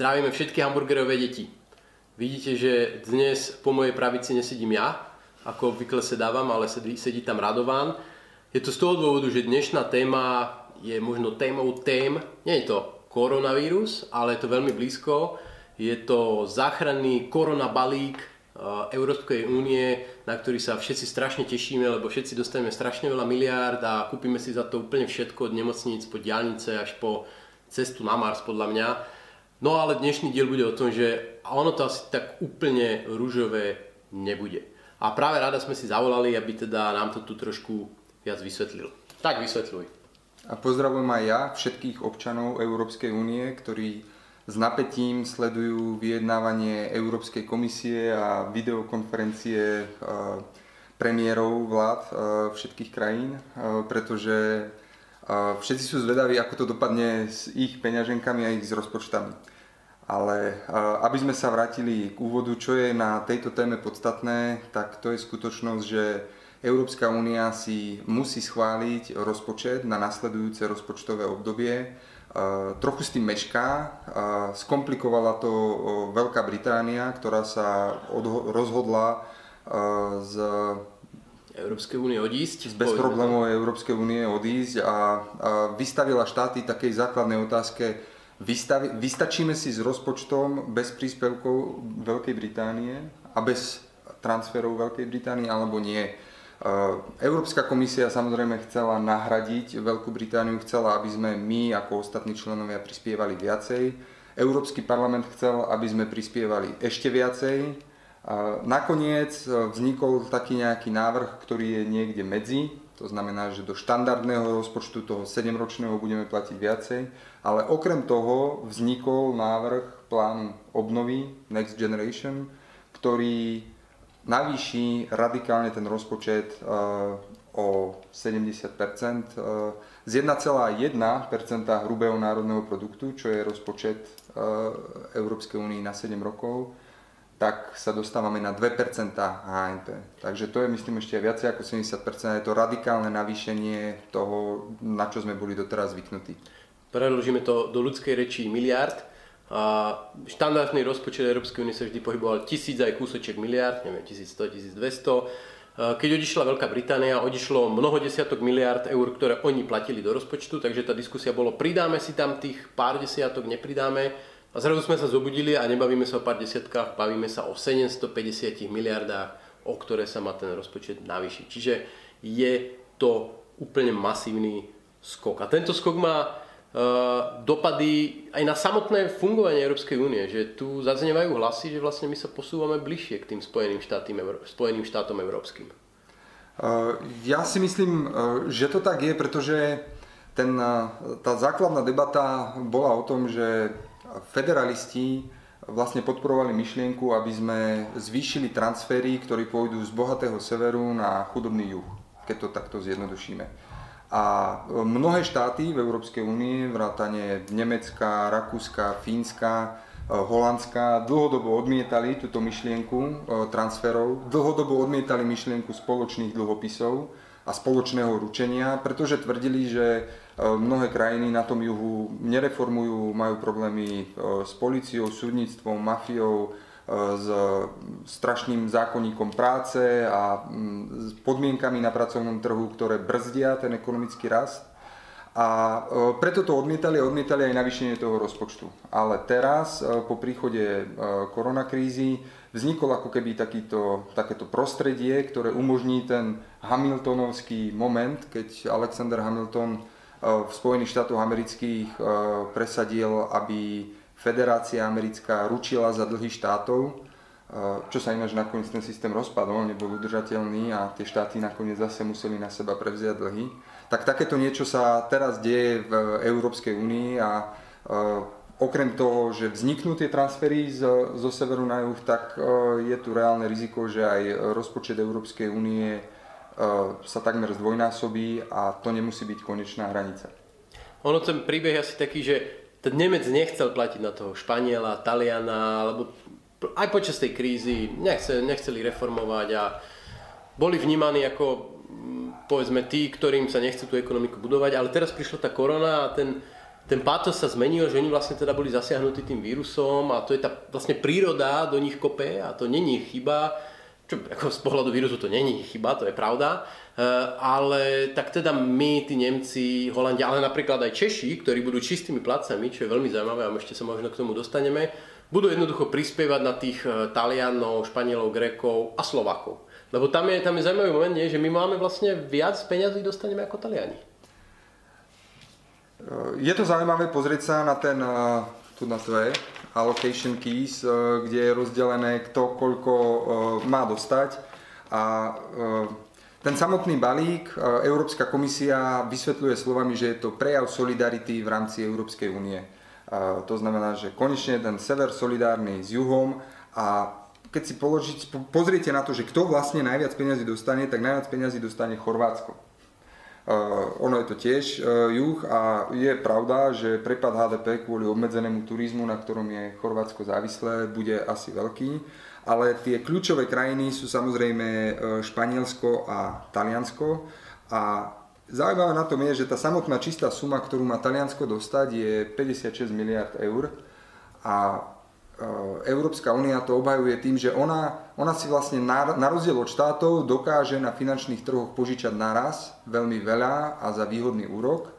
Zdravíme všetky hamburgerové deti. Vidíte, že dnes po mojej pravici nesedím ja, ako obvykle sedávam, ale sedí, sedí tam Radován. Je to z toho dôvodu, že dnešná téma je možno témou tém. Nie je to koronavírus, ale je to veľmi blízko. Je to záchranný koronabalík eh, Európskej únie, na ktorý sa všetci strašne tešíme, lebo všetci dostaneme strašne veľa miliárd a kúpime si za to úplne všetko od nemocníc po diálnice až po cestu na Mars podľa mňa. No ale dnešný diel bude o tom, že ono to asi tak úplne rúžové nebude. A práve rada sme si zavolali, aby teda nám to tu trošku viac vysvetlil. Tak vysvetľuj. A pozdravujem aj ja všetkých občanov Európskej únie, ktorí s napätím sledujú vyjednávanie Európskej komisie a videokonferencie premiérov vlád všetkých krajín, pretože všetci sú zvedaví, ako to dopadne s ich peňaženkami a ich s rozpočtami. Ale aby sme sa vrátili k úvodu, čo je na tejto téme podstatné, tak to je skutočnosť, že Európska únia si musí schváliť rozpočet na nasledujúce rozpočtové obdobie. Trochu s tým mešká, skomplikovala to Veľká Británia, ktorá sa rozhodla z Európskej únie odísť. Z bez problémov Európskej únie odísť a vystavila štáty takej základnej otázke, Vystavi, vystačíme si s rozpočtom bez príspevkov Veľkej Británie a bez transferov Veľkej Británie alebo nie. E, Európska komisia samozrejme chcela nahradiť Veľkú Britániu, chcela, aby sme my ako ostatní členovia prispievali viacej. Európsky parlament chcel, aby sme prispievali ešte viacej. Nakoniec vznikol taký nejaký návrh, ktorý je niekde medzi, to znamená, že do štandardného rozpočtu toho 7-ročného budeme platiť viacej, ale okrem toho vznikol návrh plánu obnovy Next Generation, ktorý navýši radikálne ten rozpočet eh, o 70 eh, z 1,1% hrubého národného produktu, čo je rozpočet eh, Európskej únie na 7 rokov, tak sa dostávame na 2% HNP. Takže to je myslím ešte viacej ako 70%, je to radikálne navýšenie toho, na čo sme boli doteraz zvyknutí. Preložíme to do ľudskej reči miliard. A štandardný rozpočet Európskej únie sa vždy pohyboval tisíc aj kúsoček miliard, neviem, 1100, 1200. Keď odišla Veľká Británia, odišlo mnoho desiatok miliard eur, ktoré oni platili do rozpočtu, takže tá diskusia bolo, pridáme si tam tých pár desiatok, nepridáme a zrazu sme sa zobudili a nebavíme sa o pár desiatkách, bavíme sa o 750 miliardách, o ktoré sa má ten rozpočet navýšiť. Čiže je to úplne masívny skok. A tento skok má dopady aj na samotné fungovanie Európskej únie, že tu zaznievajú hlasy, že vlastne my sa posúvame bližšie k tým Spojeným, štátym, Spojeným štátom európskym. Uh, ja si myslím, uh, že to tak je, pretože ten, tá základná debata bola o tom, že federalisti vlastne podporovali myšlienku, aby sme zvýšili transfery, ktorí pôjdu z bohatého severu na chudobný juh, keď to takto zjednodušíme. A mnohé štáty v Európskej únii, vrátane Nemecka, Rakúska, Fínska, Holandska, dlhodobo odmietali túto myšlienku e, transferov, dlhodobo odmietali myšlienku spoločných dlhopisov a spoločného ručenia, pretože tvrdili, že E, mnohé krajiny na tom juhu nereformujú, majú problémy e, s policiou, súdnictvom, mafiou, e, s strašným zákonníkom práce a s podmienkami na pracovnom trhu, ktoré brzdia ten ekonomický rast. A preto to odmietali a odmietali aj navýšenie toho rozpočtu. Ale teraz, po príchode koronakrízy, vznikol ako keby takýto, takéto prostredie, ktoré umožní ten hamiltonovský moment, keď Alexander Hamilton v Spojených štátoch amerických e, presadil, aby Federácia americká ručila za dlhy štátov, e, čo sa ináč nakoniec ten systém rozpadol, nebol udržateľný a tie štáty nakoniec zase museli na seba prevziať dlhy. Tak takéto niečo sa teraz deje v Európskej únii a e, okrem toho, že vzniknú tie transfery zo, zo severu na juh, tak je tu reálne riziko, že aj rozpočet Európskej únie E, sa takmer zdvojnásobí a to nemusí byť konečná hranica. Ono ten príbeh asi taký, že ten Nemec nechcel platiť na toho Španiela, Taliana, alebo aj počas tej krízy nechce, nechceli reformovať a boli vnímaní ako mm, povedzme tí, ktorým sa nechce tú ekonomiku budovať, ale teraz prišla tá korona a ten, ten pátos sa zmenil, že oni vlastne teda boli zasiahnutí tým vírusom a to je tá vlastne príroda do nich kope a to není chyba, čo ako z pohľadu vírusu to není chyba, to je pravda, e, ale tak teda my, tí Nemci, Holandia, ale napríklad aj Češi, ktorí budú čistými placami, čo je veľmi zaujímavé a ešte sa možno k tomu dostaneme, budú jednoducho prispievať na tých e, Talianov, Španielov, Grékov a Slovakov. Lebo tam je, tam je zaujímavý moment, nie, že my máme vlastne viac peňazí dostaneme ako Taliani. Eh, je to zaujímavé pozrieť sa na ten, tu na tvoje, allocation keys, eh, kde je rozdelené kto koľko má dostať. A ten samotný balík Európska komisia vysvetľuje slovami, že je to prejav solidarity v rámci Európskej únie. To znamená, že konečne ten sever solidárny s juhom a keď si položiť, pozriete na to, že kto vlastne najviac peniazy dostane, tak najviac peniazy dostane Chorvátsko. Ono je to tiež uh, juh a je pravda, že prepad HDP kvôli obmedzenému turizmu, na ktorom je Chorvátsko závislé, bude asi veľký. Ale tie kľúčové krajiny sú samozrejme uh, Španielsko a Taliansko. A zaujímavé na tom je, že tá samotná čistá suma, ktorú má Taliansko dostať, je 56 miliard eur. A Európska únia to obhajuje tým, že ona, ona si vlastne na, na rozdiel od štátov dokáže na finančných trhoch požičať naraz veľmi veľa a za výhodný úrok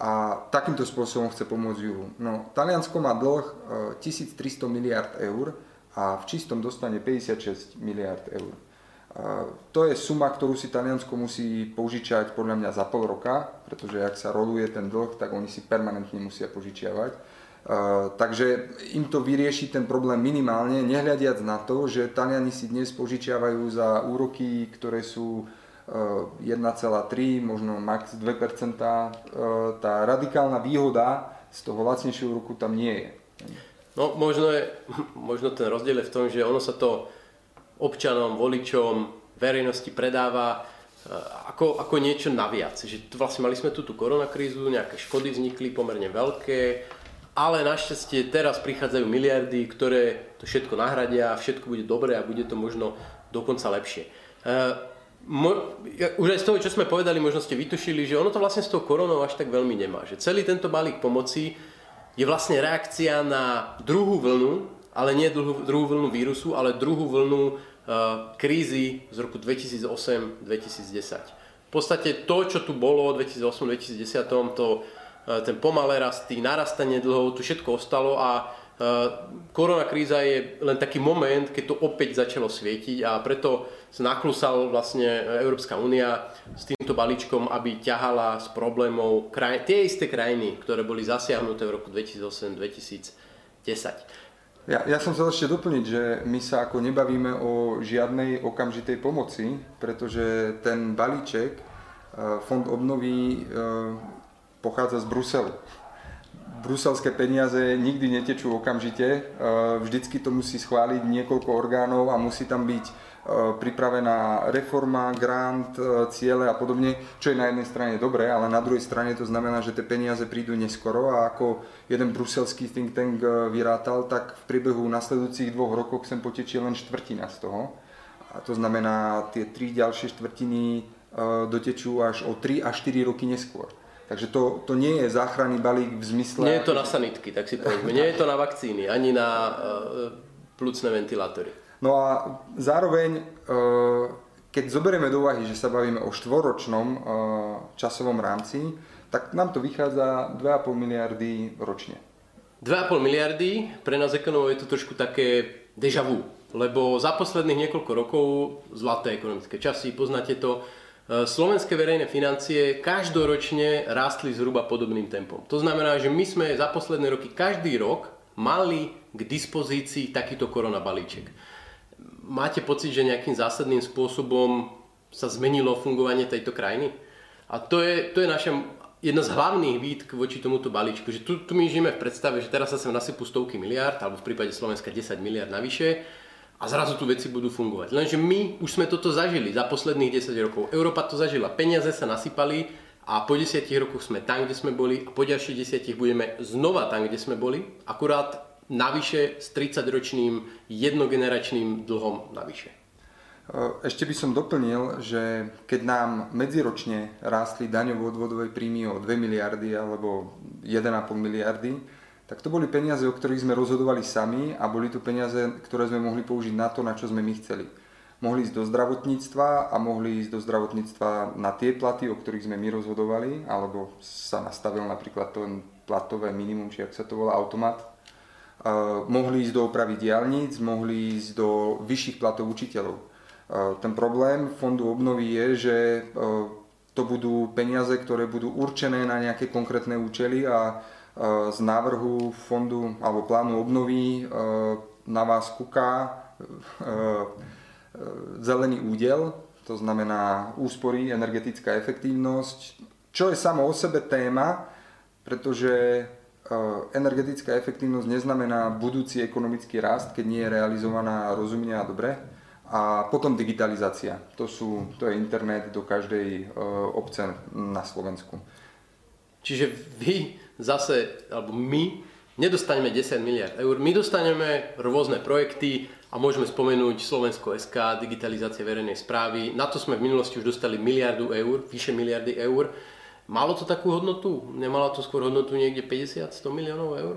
a takýmto spôsobom chce pomôcť juhu. No, Taliansko má dlh 1300 eh, miliard eur a v čistom dostane 56 miliard eur. Eh, to je suma, ktorú si Taliansko musí požičať podľa mňa za pol roka, pretože ak sa roluje ten dlh, tak oni si permanentne musia požičiavať. Takže im to vyrieši ten problém minimálne, nehľadiac na to, že Taliani si dnes požičiavajú za úroky, ktoré sú uh, 1,3, možno max 2%. Uh, tá radikálna výhoda z toho lacnejšieho úroku tam nie je. No možno, je, možno ten rozdiel je v tom, že ono sa to občanom, voličom, verejnosti predáva ako, ako niečo naviac. Že vlastne mali sme tu tú koronakrízu, nejaké škody vznikli pomerne veľké, ale našťastie teraz prichádzajú miliardy, ktoré to všetko nahradia, všetko bude dobré a bude to možno dokonca lepšie. Mo, už aj z toho, čo sme povedali, možno ste vytušili, že ono to vlastne s tou koronou až tak veľmi nemá. Že celý tento balík pomoci je vlastne reakcia na druhú vlnu, ale nie druhú, druhú vlnu vírusu, ale druhú vlnu uh, krízy z roku 2008-2010. V podstate to, čo tu bolo v 2008-2010, to ten pomalé rasty, narastanie dlhov, tu všetko ostalo a e, korona kríza je len taký moment, keď to opäť začalo svietiť a preto sa naklusal vlastne Európska únia s týmto balíčkom, aby ťahala s problémov kraj, tie isté krajiny, ktoré boli zasiahnuté v roku 2008-2010. Ja, ja som chcel ešte doplniť, že my sa ako nebavíme o žiadnej okamžitej pomoci, pretože ten balíček, Fond obnovy pochádza z Bruselu. Bruselské peniaze nikdy netečú okamžite, e, vždycky to musí schváliť niekoľko orgánov a musí tam byť e, pripravená reforma, grant, e, ciele a podobne, čo je na jednej strane dobré, ale na druhej strane to znamená, že tie peniaze prídu neskoro a ako jeden bruselský think tank vyrátal, tak v priebehu nasledujúcich dvoch rokov sem potečie len štvrtina z toho. A to znamená, tie tri ďalšie štvrtiny dotečú až o 3 až 4 roky neskôr. Takže to, to nie je záchranný balík v zmysle... Nie je to na sanitky, tak si povedzme. Nie je to na vakcíny, ani na uh, plúcne ventilátory. No a zároveň, uh, keď zoberieme do úvahy, že sa bavíme o štvoročnom uh, časovom rámci, tak nám to vychádza 2,5 miliardy ročne. 2,5 miliardy, pre nás ekonomov je to trošku také deja vu, lebo za posledných niekoľko rokov, zlaté ekonomické časy, poznáte to, slovenské verejné financie každoročne rástli zhruba podobným tempom. To znamená, že my sme za posledné roky každý rok mali k dispozícii takýto koronabalíček. Máte pocit, že nejakým zásadným spôsobom sa zmenilo fungovanie tejto krajiny? A to je, to je naša jedna z hlavných výtk voči tomuto balíčku, že tu, tu my žijeme v predstave, že teraz sa sem nasypú stovky miliard, alebo v prípade Slovenska 10 miliard navyše, a zrazu tu veci budú fungovať. Lenže my už sme toto zažili za posledných 10 rokov. Európa to zažila. Peniaze sa nasypali a po 10 rokoch sme tam, kde sme boli a po ďalších 10 budeme znova tam, kde sme boli. Akurát navyše s 30-ročným jednogeneračným dlhom navyše. Ešte by som doplnil, že keď nám medziročne rástli daňovo-odvodové príjmy o 2 miliardy alebo 1,5 miliardy, tak to boli peniaze, o ktorých sme rozhodovali sami a boli to peniaze, ktoré sme mohli použiť na to, na čo sme my chceli. Mohli ísť do zdravotníctva a mohli ísť do zdravotníctva na tie platy, o ktorých sme my rozhodovali, alebo sa nastavil napríklad to platové minimum, či ak sa to volá automat. Uh, mohli ísť do opravy diálnic, mohli ísť do vyšších platov učiteľov ten problém fondu obnovy je, že to budú peniaze, ktoré budú určené na nejaké konkrétne účely a z návrhu fondu alebo plánu obnovy na vás kúka zelený údel, to znamená úspory, energetická efektívnosť, čo je samo o sebe téma, pretože energetická efektívnosť neznamená budúci ekonomický rast, keď nie je realizovaná rozumne a dobre a potom digitalizácia. To, sú, to je internet do každej obce na Slovensku. Čiže vy zase, alebo my, nedostaneme 10 miliard eur. My dostaneme rôzne projekty a môžeme spomenúť Slovensko SK, digitalizácia verejnej správy. Na to sme v minulosti už dostali miliardu eur, vyše miliardy eur. Malo to takú hodnotu? Nemalo to skôr hodnotu niekde 50-100 miliónov eur?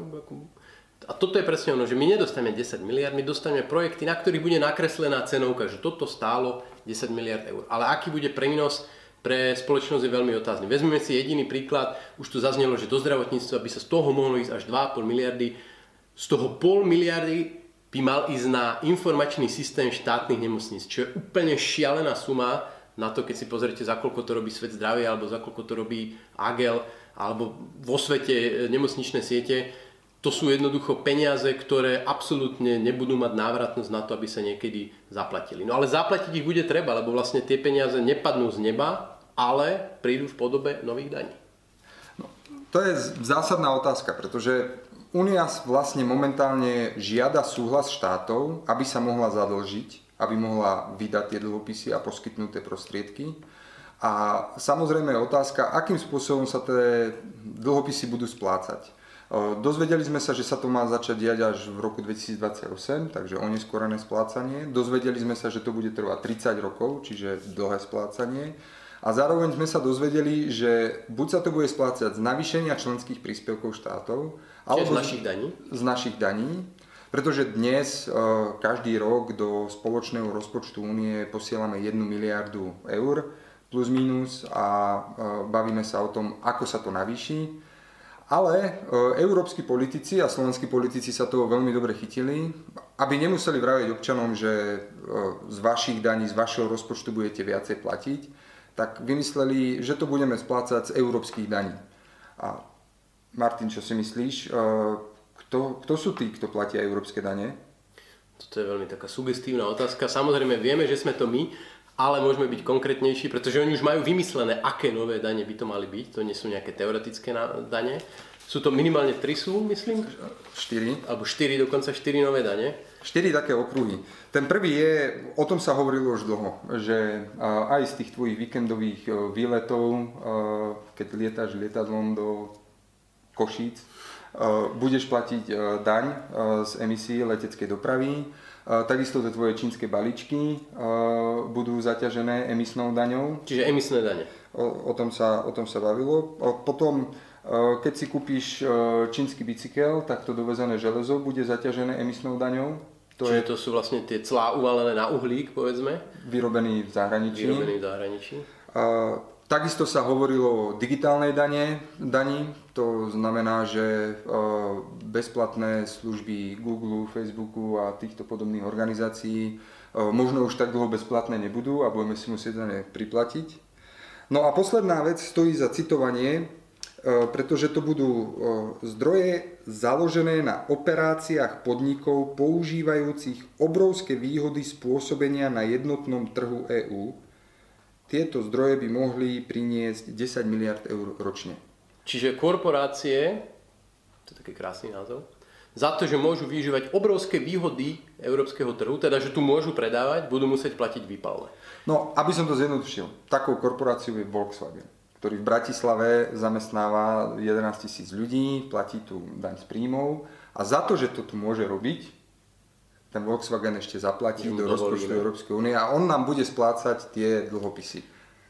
A toto je presne ono, že my nedostaneme 10 miliard, my dostaneme projekty, na ktorých bude nakreslená cenovka, že toto stálo 10 miliard eur. Ale aký bude prínos pre spoločnosť je veľmi otázny. Vezmeme si jediný príklad, už tu zaznelo, že do zdravotníctva by sa z toho mohlo ísť až 2,5 miliardy. Z toho pol miliardy by mal ísť na informačný systém štátnych nemocníc, čo je úplne šialená suma na to, keď si pozrite, za koľko to robí Svet zdravia, alebo za koľko to robí Agel, alebo vo svete nemocničné siete to sú jednoducho peniaze, ktoré absolútne nebudú mať návratnosť na to, aby sa niekedy zaplatili. No ale zaplatiť ich bude treba, lebo vlastne tie peniaze nepadnú z neba, ale prídu v podobe nových daní. No, to je zásadná otázka, pretože Únia vlastne momentálne žiada súhlas štátov, aby sa mohla zadlžiť, aby mohla vydať tie dlhopisy a poskytnúť tie prostriedky. A samozrejme je otázka, akým spôsobom sa tie dlhopisy budú splácať. Dozvedeli sme sa, že sa to má začať diať až v roku 2028, takže oneskorené splácanie. Dozvedeli sme sa, že to bude trvať 30 rokov, čiže dlhé splácanie. A zároveň sme sa dozvedeli, že buď sa to bude splácať z navýšenia členských príspevkov štátov, alebo z našich daní. Z našich daní, pretože dnes každý rok do spoločného rozpočtu únie posielame 1 miliardu eur plus minus a bavíme sa o tom, ako sa to navýši. Ale e, európsky politici a slovenskí politici sa toho veľmi dobre chytili, aby nemuseli vraviť občanom, že e, z vašich daní, z vašeho rozpočtu budete viacej platiť, tak vymysleli, že to budeme splácať z európskych daní. A Martin, čo si myslíš? E, kto, kto sú tí, kto platia európske dane? Toto je veľmi taká sugestívna otázka. Samozrejme vieme, že sme to my, ale môžeme byť konkrétnejší, pretože oni už majú vymyslené, aké nové dane by to mali byť. To nie sú nejaké teoretické dane. Sú to minimálne 3 sú, myslím? 4. Alebo 4, dokonca 4 nové dane. 4 také okruhy. Ten prvý je, o tom sa hovorilo už dlho, že aj z tých tvojich víkendových e, výletov, e, keď lietáš lietadlom do Košíc, e, budeš platiť daň z emisí leteckej dopravy Takisto tie tvoje čínske balíčky budú zaťažené emisnou daňou. Čiže emisné dane. O, o, tom, sa, o tom sa bavilo. Potom, keď si kúpiš čínsky bicykel, tak to dovezené železo bude zaťažené emisnou daňou. To Čiže je, to sú vlastne tie clá uvalené na uhlík, povedzme? Vyrobený v zahraničí. Vyrobený v zahraničí. Takisto sa hovorilo o digitálnej dane, dani, to znamená, že e, bezplatné služby Google, Facebooku a týchto podobných organizácií e, možno už tak dlho bezplatné nebudú a budeme si musieť za ne priplatiť. No a posledná vec stojí za citovanie, pretože to budú zdroje založené na operáciách podnikov používajúcich obrovské výhody spôsobenia na jednotnom trhu EÚ, tieto zdroje by mohli priniesť 10 miliard eur ročne. Čiže korporácie, to je taký krásny názov, za to, že môžu využívať obrovské výhody európskeho trhu, teda že tu môžu predávať, budú musieť platiť výpalné. No, aby som to zjednodušil, takou korporáciou je Volkswagen, ktorý v Bratislave zamestnáva 11 tisíc ľudí, platí tu daň z príjmov a za to, že to tu môže robiť, ten Volkswagen ešte zaplatí do rozpočtu Európskej únie a on nám bude splácať tie dlhopisy.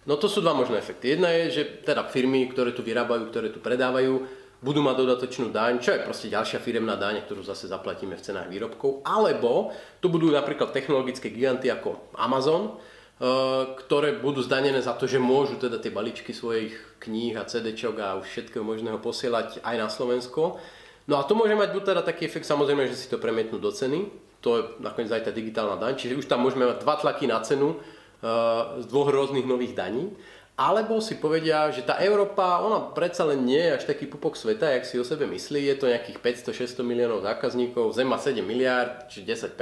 No to sú dva možné efekty. Jedna je, že teda firmy, ktoré tu vyrábajú, ktoré tu predávajú, budú mať dodatočnú daň, čo je proste ďalšia firemná daň, ktorú zase zaplatíme v cenách výrobkov, alebo to budú napríklad technologické giganty ako Amazon, ktoré budú zdanené za to, že môžu teda tie balíčky svojich kníh a CDčok a už všetkého možného posielať aj na Slovensko. No a to môže mať buď teda taký efekt, samozrejme, že si to premietnú do ceny, to je nakoniec aj tá digitálna daň, čiže už tam môžeme mať dva tlaky na cenu eh, z dvoch rôznych nových daní. Alebo si povedia, že tá Európa, ona predsa len nie je až taký pupok sveta, jak si o sebe myslí. Je to nejakých 500-600 miliónov zákazníkov, Zem má 7 miliard, či 10%.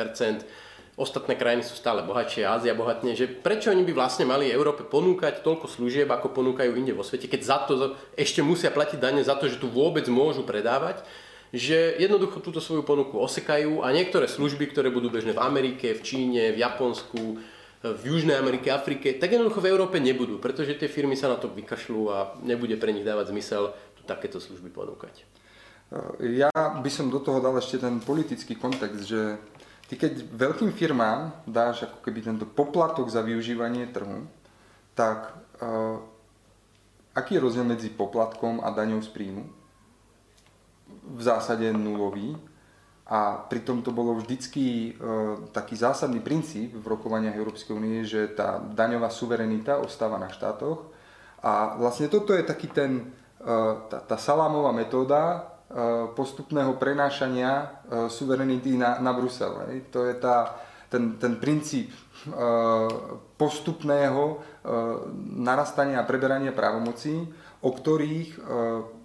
Ostatné krajiny sú stále bohatšie, Ázia bohatne, že prečo oni by vlastne mali Európe ponúkať toľko služieb, ako ponúkajú inde vo svete, keď za to ešte musia platiť dane za to, že tu vôbec môžu predávať, že jednoducho túto svoju ponuku osekajú a niektoré služby, ktoré budú bežné v Amerike, v Číne, v Japonsku, v Južnej Amerike, Afrike, tak jednoducho v Európe nebudú, pretože tie firmy sa na to vykašľú a nebude pre nich dávať zmysel tu takéto služby ponúkať. Ja by som do toho dal ešte ten politický kontext, že ty keď veľkým firmám dáš ako keby tento poplatok za využívanie trhu, tak uh, aký je rozdiel medzi poplatkom a daňou z príjmu? V zásade nulový a pritom to bolo vždycky e, taký zásadný princíp v rokovaniach Európskej únie, že tá daňová suverenita ostáva na štátoch. A vlastne toto je taký ten, e, tá, tá salámová metóda postupného prenášania e, suverenity na, na Brusel. Hej. To je tá, ten, ten princíp e, postupného e, narastania a preberania právomocí, o ktorých e,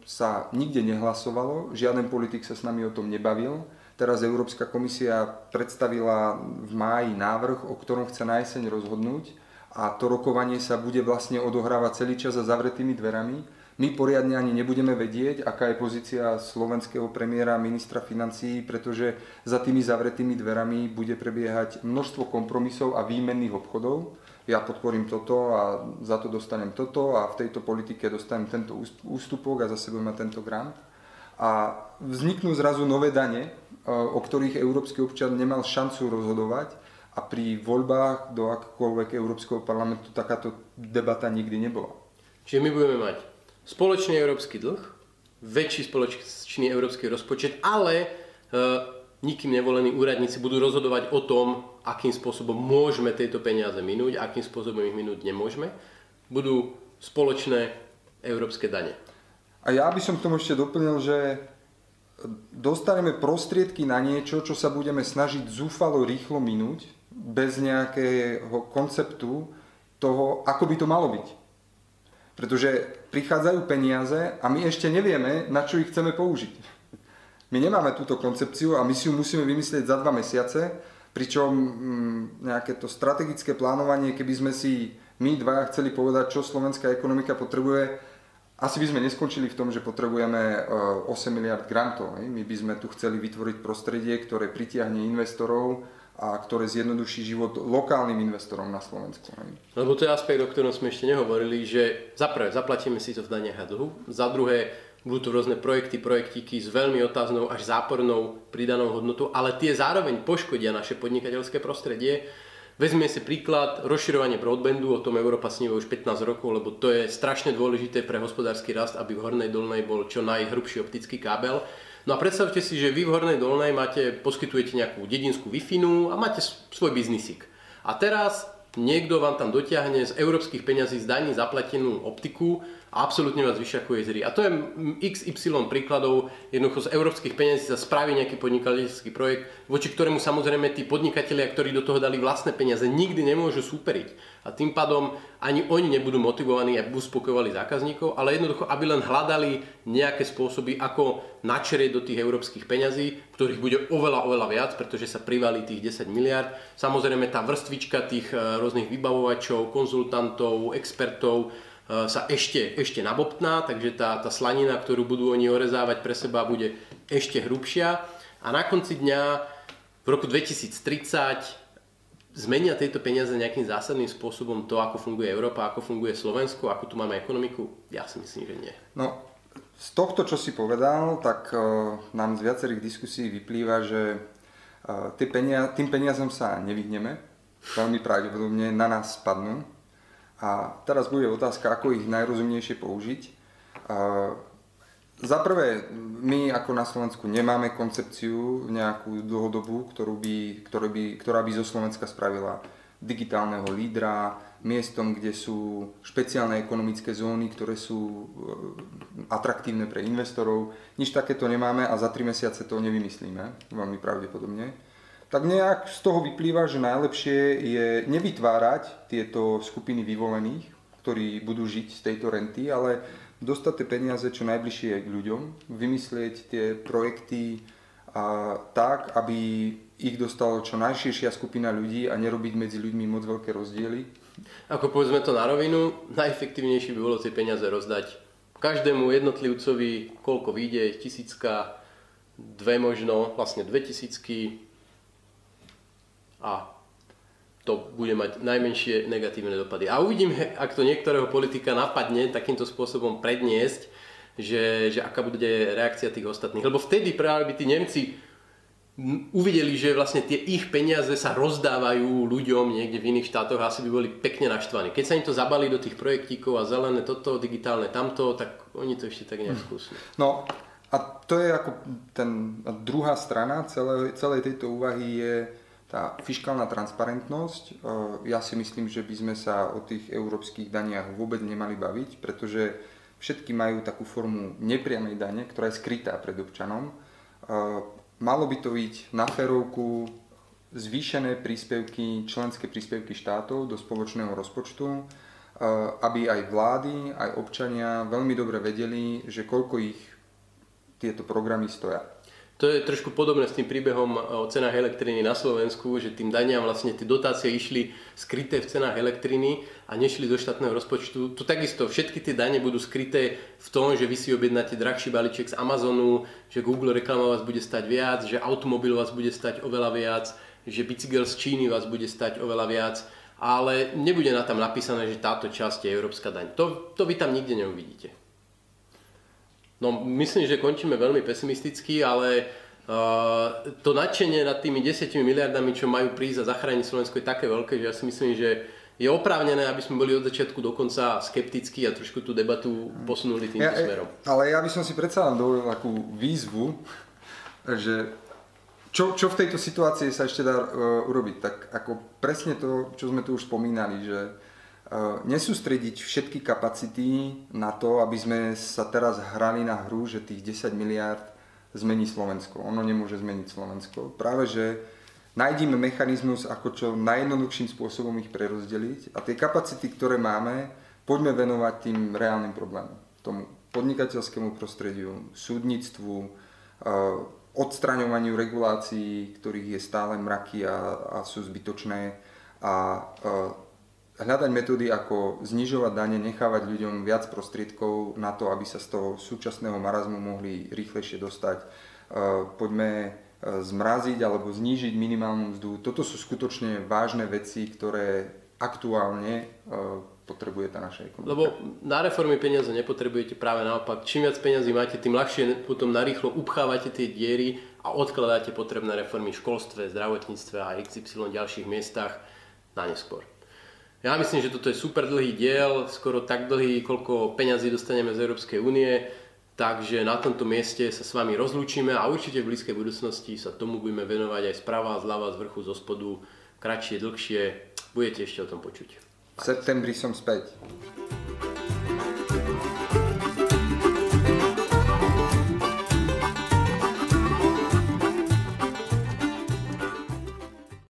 sa nikde nehlasovalo, žiaden politik sa s nami o tom nebavil Teraz Európska komisia predstavila v máji návrh, o ktorom chce na jeseň rozhodnúť a to rokovanie sa bude vlastne odohrávať celý čas za zavretými dverami. My poriadne ani nebudeme vedieť, aká je pozícia slovenského premiéra ministra financií, pretože za tými zavretými dverami bude prebiehať množstvo kompromisov a výmenných obchodov. Ja podporím toto a za to dostanem toto a v tejto politike dostanem tento ústupok a zase budem mať tento grant. A vzniknú zrazu nové dane, o ktorých európsky občan nemal šancu rozhodovať a pri voľbách do akéhokoľvek Európskeho parlamentu takáto debata nikdy nebola. Čiže my budeme mať spoločný európsky dlh, väčší spoločný európsky rozpočet, ale e, nikým nevolení úradníci budú rozhodovať o tom, akým spôsobom môžeme tieto peniaze minúť, akým spôsobom ich minúť nemôžeme. Budú spoločné európske dane. A ja by som k tomu ešte doplnil, že dostaneme prostriedky na niečo, čo sa budeme snažiť zúfalo rýchlo minúť, bez nejakého konceptu toho, ako by to malo byť. Pretože prichádzajú peniaze a my ešte nevieme, na čo ich chceme použiť. My nemáme túto koncepciu a my si ju musíme vymyslieť za dva mesiace, pričom mm, nejaké to strategické plánovanie, keby sme si my dvaja chceli povedať, čo slovenská ekonomika potrebuje, asi by sme neskončili v tom, že potrebujeme 8 eh, miliard grantov. My by sme tu chceli vytvoriť prostredie, ktoré pritiahne investorov a ktoré zjednoduší život lokálnym investorom na Slovensku. Lebo to je aspekt, o ktorom sme ešte nehovorili, že za prvé zaplatíme si to v daniach a dlhu, za druhé budú tu rôzne projekty, projektíky s veľmi otáznou až zápornou pridanou hodnotou, ale tie zároveň poškodia naše podnikateľské prostredie, Vezme si príklad rozširovanie broadbandu, o tom Európa sníva už 15 rokov, lebo to je strašne dôležité pre hospodársky rast, aby v Hornej Dolnej bol čo najhrubší optický kábel. No a predstavte si, že vy v Hornej Dolnej máte, poskytujete nejakú dedinskú wi a máte svoj biznisík. A teraz niekto vám tam dotiahne z európskych peňazí z daní zaplatenú optiku absolútne vás vyšakuje z hry. A to je XY príkladov, jednoducho z európskych peniazí sa spraví nejaký podnikateľský projekt, voči ktorému samozrejme tí podnikatelia, ktorí do toho dali vlastné peniaze, nikdy nemôžu súperiť. A tým pádom ani oni nebudú motivovaní, aby uspokojovali zákazníkov, ale jednoducho, aby len hľadali nejaké spôsoby, ako načerieť do tých európskych peňazí, ktorých bude oveľa, oveľa viac, pretože sa privalí tých 10 miliard. Samozrejme tá vrstvička tých eh, rôznych vybavovačov, konzultantov, expertov, E, sa ešte, ešte nabobtná, takže tá, tá slanina, ktorú budú oni orezávať pre seba, bude ešte hrubšia. A na konci dňa v roku 2030 zmenia tieto peniaze nejakým zásadným spôsobom to, ako funguje Európa, ako funguje Slovensko, ako tu máme ekonomiku? Ja si myslím, že nie. No, z tohto, čo si povedal, tak nám z viacerých diskusí vyplýva, že tým peniazom sa nevyhneme. Veľmi pravdepodobne na nás spadnú. A teraz bude otázka, ako ich najrozumnejšie použiť. Za prvé, my ako na Slovensku nemáme koncepciu nejakú dlhodobú, ktorú by, ktorú by, ktorá by zo Slovenska spravila digitálneho lídra, miestom, kde sú špeciálne ekonomické zóny, ktoré sú e, atraktívne pre investorov. Nič takéto nemáme a za 3 mesiace to nevymyslíme, veľmi pravdepodobne. Tak nejak z toho vyplýva, že najlepšie je nevytvárať tieto skupiny vyvolených, ktorí budú žiť z tejto renty, ale dostať tie peniaze čo najbližšie k ľuďom, vymyslieť tie projekty a, tak, aby ich dostalo čo najširšia skupina ľudí a nerobiť medzi ľuďmi moc veľké rozdiely. Ako povedzme to na rovinu, najefektívnejšie by bolo tie peniaze rozdať každému jednotlivcovi, koľko vyjde, tisícka, dve možno, vlastne dve tisícky a to bude mať najmenšie negatívne dopady. A uvidíme, ak to niektorého politika napadne takýmto spôsobom predniesť, že, že aká bude reakcia tých ostatných. Lebo vtedy práve by tí Nemci uvideli, že vlastne tie ich peniaze sa rozdávajú ľuďom niekde v iných štátoch a asi by boli pekne naštvaní. Keď sa im to zabali do tých projektíkov a zelené toto, digitálne tamto, tak oni to ešte tak nejak skúsili. No a to je ako ten, druhá strana celej, celej tejto úvahy je tá fiskálna transparentnosť, e, ja si myslím, že by sme sa o tých európskych daniach vôbec nemali baviť, pretože všetky majú takú formu nepriamej dane, ktorá je skrytá pred občanom. E, malo by to byť na férovku zvýšené príspevky, členské príspevky štátov do spoločného rozpočtu, e, aby aj vlády, aj občania veľmi dobre vedeli, že koľko ich tieto programy stoja. To je trošku podobné s tým príbehom o cenách elektriny na Slovensku, že tým daniam vlastne tie dotácie išli skryté v cenách elektriny a nešli do štátneho rozpočtu. Tu takisto všetky tie dane budú skryté v tom, že vy si objednáte drahší balíček z Amazonu, že Google reklama vás bude stať viac, že automobil vás bude stať oveľa viac, že bicykel z Číny vás bude stať oveľa viac, ale nebude na tam napísané, že táto časť je európska daň. To, to vy tam nikde neuvidíte. No myslím, že končíme veľmi pesimisticky, ale uh, to nadšenie nad tými 10 miliardami, čo majú prísť a zachrániť Slovensko je také veľké, že ja si myslím, že je oprávnené, aby sme boli od začiatku do konca skeptickí a trošku tú debatu posunuli týmto ja, smerom. Ale ja by som si predsa len dovolil takú výzvu, že čo, čo v tejto situácii sa ešte dá uh, urobiť? Tak ako presne to, čo sme tu už spomínali, že nesústrediť všetky kapacity na to, aby sme sa teraz hrali na hru, že tých 10 miliard zmení Slovensko. Ono nemôže zmeniť Slovensko. Práve, že nájdime mechanizmus, ako čo najjednoduchším spôsobom ich prerozdeliť a tie kapacity, ktoré máme, poďme venovať tým reálnym problémom. Tomu podnikateľskému prostrediu, súdnictvu, eh, odstraňovaniu regulácií, ktorých je stále mraky a, a sú zbytočné a eh, hľadať metódy, ako znižovať dane, nechávať ľuďom viac prostriedkov na to, aby sa z toho súčasného marazmu mohli rýchlejšie dostať. E, poďme e, zmraziť alebo znížiť minimálnu mzdu. Toto sú skutočne vážne veci, ktoré aktuálne e, potrebuje tá naša ekonomika. Lebo na reformy peniaze nepotrebujete práve naopak. Čím viac peniazy máte, tým ľahšie potom narýchlo upchávate tie diery a odkladáte potrebné reformy v školstve, zdravotníctve a XY ďalších miestach na neskôr. Ja myslím, že toto je super dlhý diel, skoro tak dlhý, koľko peňazí dostaneme z Európskej únie, takže na tomto mieste sa s vami rozlúčime a určite v blízkej budúcnosti sa tomu budeme venovať aj sprava, zľava, z vrchu, zo spodu, kratšie, dlhšie, budete ešte o tom počuť. V septembri som späť.